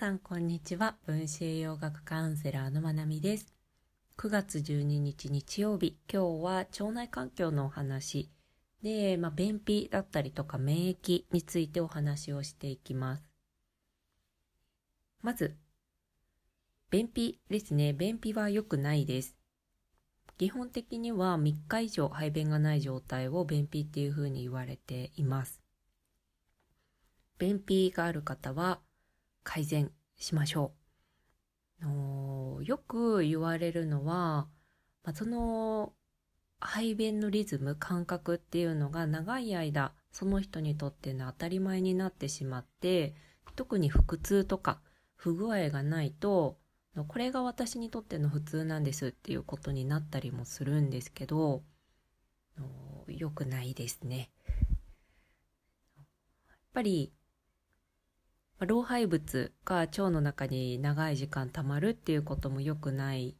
さんこんにちは。分子栄養学カウンセラーのまなみです。9月12日日曜日。今日は腸内環境のお話で、まあ、便秘だったりとか免疫についてお話をしていきます。まず便秘ですね。便秘は良くないです。基本的には3日以上排便がない状態を便秘っていうふうに言われています。便秘がある方は改善しましょう。よく言われるのは、まあ、その排便のリズム感覚っていうのが長い間その人にとっての当たり前になってしまって特に腹痛とか不具合がないとこれが私にとっての普通なんですっていうことになったりもするんですけど良くないですね。やっぱり老廃物が腸の中に長い時間溜まるっていうことも良くない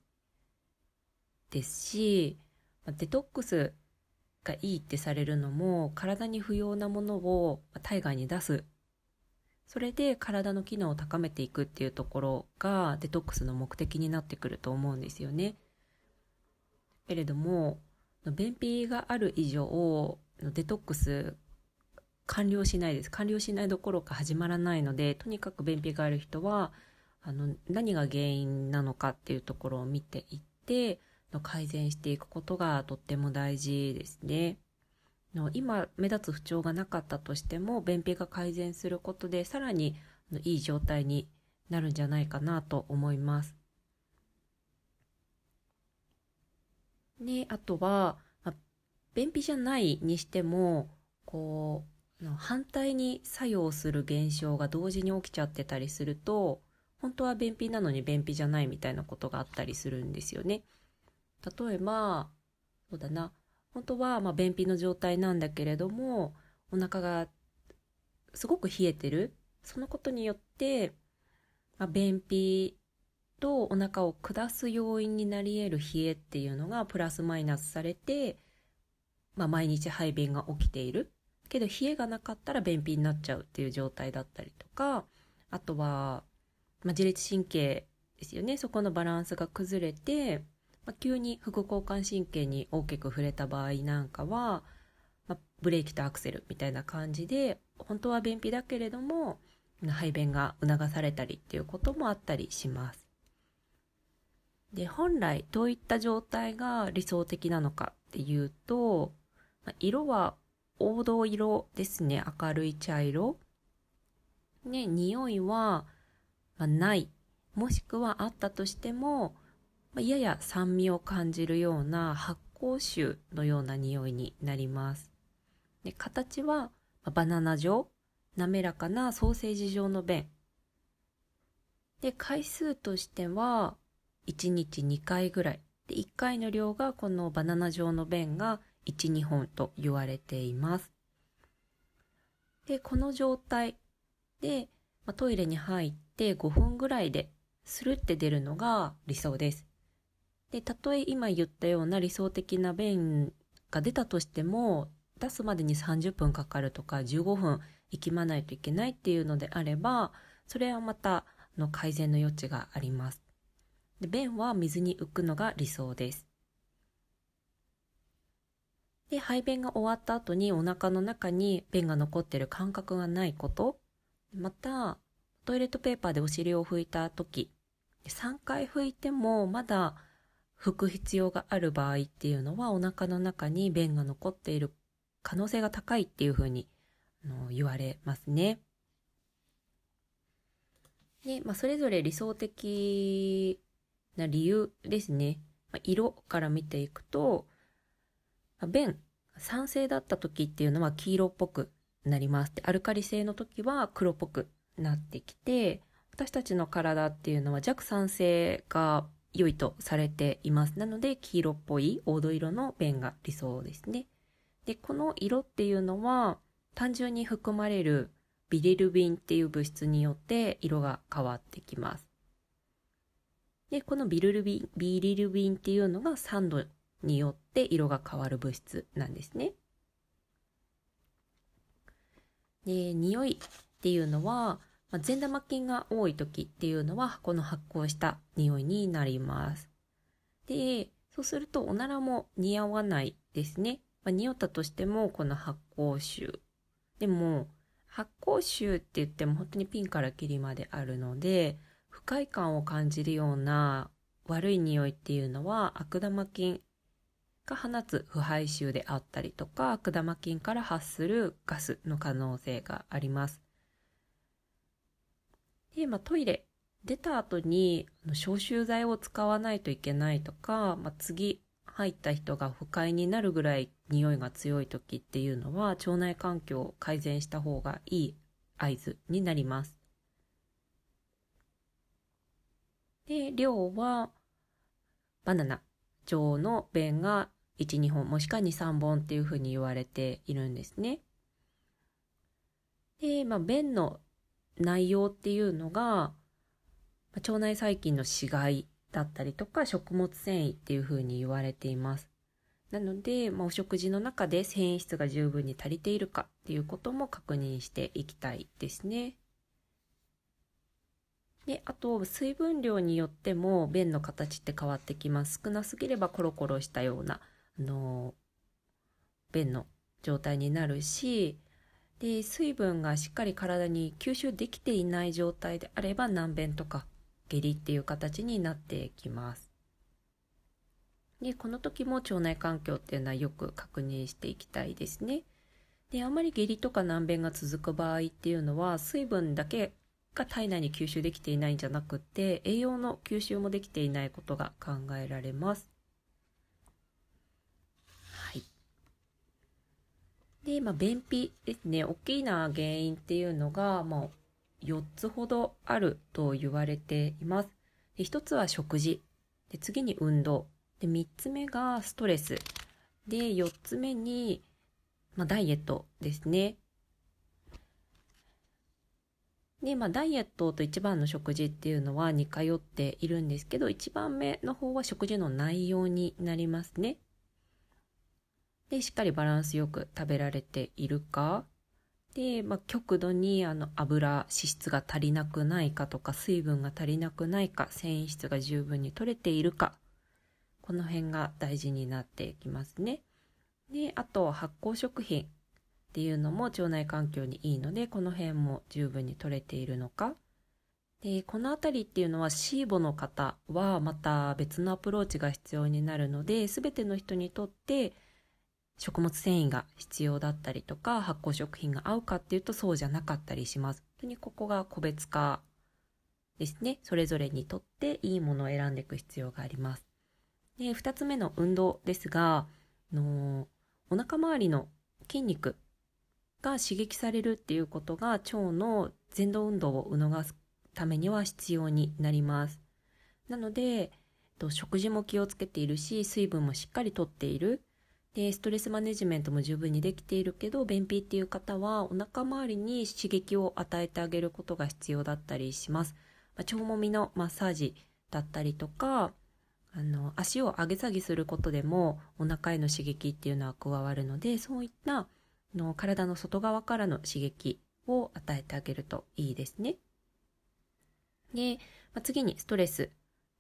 ですし、デトックスがいいってされるのも体に不要なものを体外に出す。それで体の機能を高めていくっていうところがデトックスの目的になってくると思うんですよね。けれども、便秘がある以上、デトックス完了しないです。完了しないどころか始まらないので、とにかく便秘がある人は、あの、何が原因なのかっていうところを見ていって、の改善していくことがとっても大事ですね。の今目立つ不調がなかったとしても便秘が改善することでさらにいい状態になるんじゃないかなと思います。ね、あとは、ま便秘じゃないにしてもこう反対に作用する現象が同時に起きちゃってたりすると本当は便秘なのに便秘じゃないみたいなことがあったりするんですよね。例えばそうだな。本当はま便秘の状態なんだけれどもお腹がすごく冷えてる。そのことによって、まあ、便秘とお腹を下す要因になり得る冷えっていうのがプラスマイナスされて、まあ、毎日排便が起きている。けど冷えがなかったら便秘になっちゃうっていう状態だったりとかあとは、まあ、自律神経ですよねそこのバランスが崩れて、まあ、急に副交感神経に大きく触れた場合なんかは、まあ、ブレーキとアクセルみたいな感じで本当は便秘だけれども排便が促されたりっていうこともあったりします。で本来どういった状態が理想的なのかっていうと色は黄土色ですね。明るい茶色。ね、匂いは、まあ、ない。もしくはあったとしても、まあ、やや酸味を感じるような発酵臭のような匂いになります。で形は、バナナ状、滑らかなソーセージ状の便。で、回数としては、1日2回ぐらい。で、1回の量がこのバナナ状の便が1、2本と言われています。で、この状態で、ま、トイレに入って5分ぐらいでするって出るのが理想です。で、たとえ今言ったような理想的な便が出たとしても、出すまでに30分かかるとか15分息まないといけないっていうのであれば、それはまたの改善の余地があります。で便は水に浮くのが理想です。で、排便が終わった後にお腹の中に便が残ってる感覚がないこと。また、トイレットペーパーでお尻を拭いた時、3回拭いてもまだ拭く必要がある場合っていうのはお腹の中に便が残っている可能性が高いっていうふうに言われますね。で、まあ、それぞれ理想的な理由ですね。まあ、色から見ていくと、便、酸性だった時っていうのは黄色っぽくなります。でアルカリ性の時は黒っぽくなってきて、私たちの体っていうのは弱酸性が良いとされています。なので、黄色っぽい黄土色の便が理想ですね。で、この色っていうのは、単純に含まれるビリルビンっていう物質によって色が変わってきます。で、このビルルビン、ビリルビンっていうのが酸度によって色が変わる物質なんですね。で、匂いっていうのは、まあ、善玉菌が多い時っていうのはこの発酵した匂いになります。で、そうするとおならも似合わないですね。まあ、匂ったとしてもこの発酵臭。でも発酵臭って言っても本当にピンからキリまであるので不快感を感じるような悪い匂いっていうのは悪玉菌が放つ腐敗臭であったりとか悪玉菌から発するガスの可能性があります。で、まあ、トイレ出た後に消臭剤を使わないといけないとか、まあ、次入った人が不快になるぐらい匂いが強い時っていうのは腸内環境を改善した方がいい合図になります。で、量はバナナ、腸の便が1、2本もしくは2、3本っていうふうに言われているんですね。で、まあ、便の内容っていうのが、腸内細菌の死骸だったりとか食物繊維っていうふうに言われています。なので、まあ、お食事の中で繊維質が十分に足りているかっていうことも確認していきたいですね。で、あと水分量によっても便の形って変わってきます。少なすぎればコロコロしたような、あの便の状態になるし、で、水分がしっかり体に吸収できていない状態であれば難便とか下痢っていう形になってきます。で、この時も腸内環境っていうのはよく確認していきたいですね。で、あまり下痢とか難便が続く場合っていうのは、水分だけが体内に吸収できていないんじゃなくて、栄養の吸収もできていないことが考えられます。はい。で、まあ、便秘ですね。大きな原因っていうのが、まあ、4つほどあると言われています。で1つは食事。で次に運動。で3つ目がストレス。で4つ目に、まあ、ダイエットですね。で、まあ、ダイエットと一番の食事っていうのは似通っているんですけど、一番目の方は食事の内容になりますね。で、しっかりバランスよく食べられているか、で、まあ、極度にあの油脂質が足りなくないかとか水分が足りなくないか繊維質が十分に取れているか。この辺が大事になってきますね。であと発酵食品っていうのも腸内環境にいいのでこの辺も十分に取れているのか。でこの辺りっていうのはシーボの方はまた別のアプローチが必要になるので全ての人にとって食物繊維が必要だったりとか発酵食品が合うかっていうとそうじゃなかったりします。本当にここが個別化ですね。それぞれにとっていいものを選んでいく必要があります。で、二つ目の運動ですが、のお腹周りの筋肉が刺激されるっていうことが腸の前動運動を促すためには必要になります。なので、食事も気をつけているし、水分もしっかりとっている。で、ストレスマネジメントも十分にできているけど、便秘っていう方はお腹周りに刺激を与えてあげることが必要だったりします。まあ、腸もみのマッサージだったりとか、あの、足を上げ下げすることでもお腹への刺激っていうのは加わるので、そういったの体の外側からの刺激を与えてあげるといいですね。で、まあ、次にストレスっ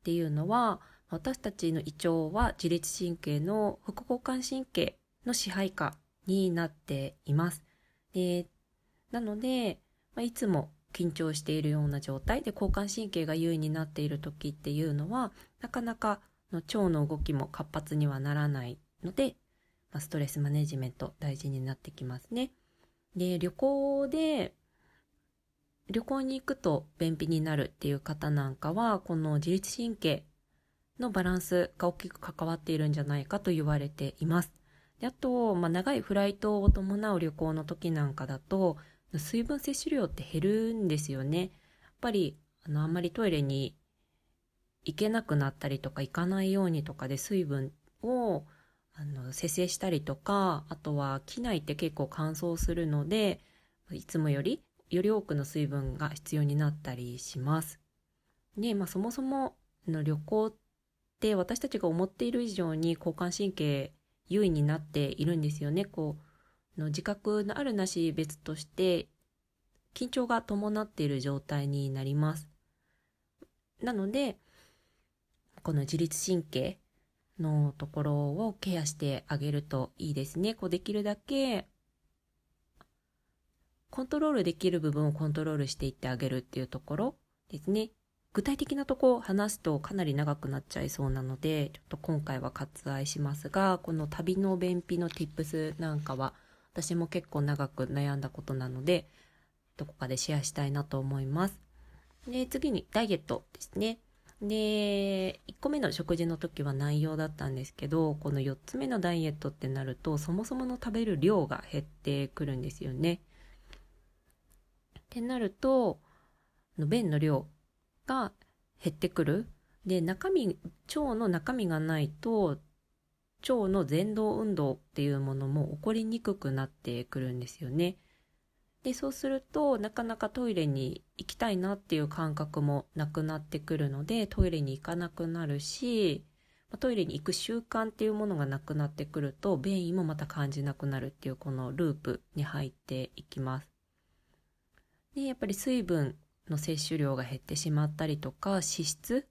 ていうのは、私たちの胃腸は自律神経の副交感神経の支配下になっています。でなので、まあ、いつも緊張しているような状態で交感神経が優位になっている時っていうのはなかなかの腸の動きも活発にはならないので、まあ、ストレスマネジメント大事になってきますね。で旅行で旅行に行くと便秘になるっていう方なんかはこの自律神経のバランスが大きく関わっているんじゃないかと言われています。であと、まあ、長いフライトを伴う旅行の時なんかだと、水分摂取量って減るんですよね。やっぱり、あの、あんまりトイレに行けなくなったりとか行かないようにとかで水分をあの節制したりとか、あとは機内って結構乾燥するので、いつもよりより多くの水分が必要になったりします。で、まあそもそもの旅行っって私たちが思っている以上に交感神経優位になっているんですよね。こうの自覚のあるなし別として緊張が伴っている状態になります。なので、この自律神経のところをケアしてあげるといいですね。こうできるだけコントロールできる部分をコントロールしていってあげるっていうところですね。具体的なとこを話すとかなり長くなっちゃいそうなので、ちょっと今回は割愛しますが、この旅の便秘の tips なんかは、私も結構長く悩んだことなので、どこかでシェアしたいなと思います。で、次にダイエットですね。で、1個目の食事の時は内容だったんですけど、この4つ目のダイエットってなると、そもそもの食べる量が減ってくるんですよね。ってなると、便の量が減ってくる。で、中身、腸の中身がないと、腸の前動運動っていうものも起こりにくくなってくるんですよね。で、そうすると、なかなかトイレに行きたいなっていう感覚もなくなってくるので、トイレに行かなくなるし、トイレに行く習慣っていうものがなくなってくると、便意もまた感じなくなるっていうこのループに入っていきます。で、やっぱり水分の摂取量が減ってしまったりとか、脂質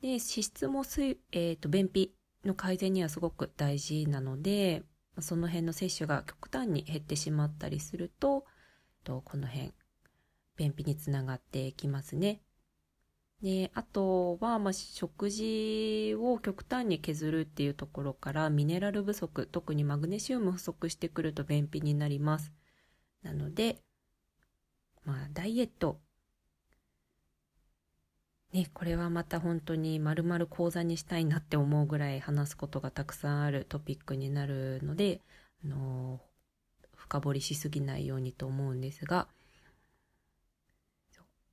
で、脂質も水、えっ、ー、と、便秘の改善にはすごく大事なので、その辺の摂取が極端に減ってしまったりすると、とこの辺、便秘につながってきますね。で、あとは、まあ、食事を極端に削るっていうところから、ミネラル不足、特にマグネシウム不足してくると便秘になります。なので、まあ、ダイエット。ね、これはまた本当に丸々講座にしたいなって思うぐらい話すことがたくさんあるトピックになるので、あの深掘りしすぎないようにと思うんですが、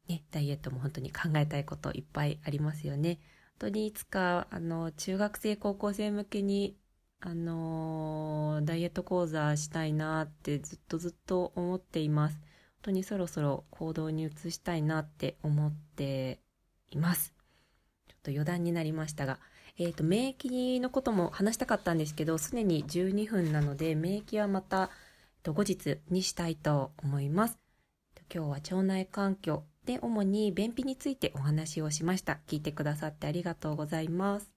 ね、ダイエットも本当に考えたいこといっぱいありますよね。本当にいつか、あの、中学生、高校生向けに、あのダイエット講座したいなってずっとずっと思っています。当にそろそろ行動に移したいなって思っています。ちょっと余談になりましたが、えっ、ー、と、免疫のことも話したかったんですけど、すでに12分なので、免疫はまた、後日にしたいと思います。今日は腸内環境で主に便秘についてお話をしました。聞いてくださってありがとうございます。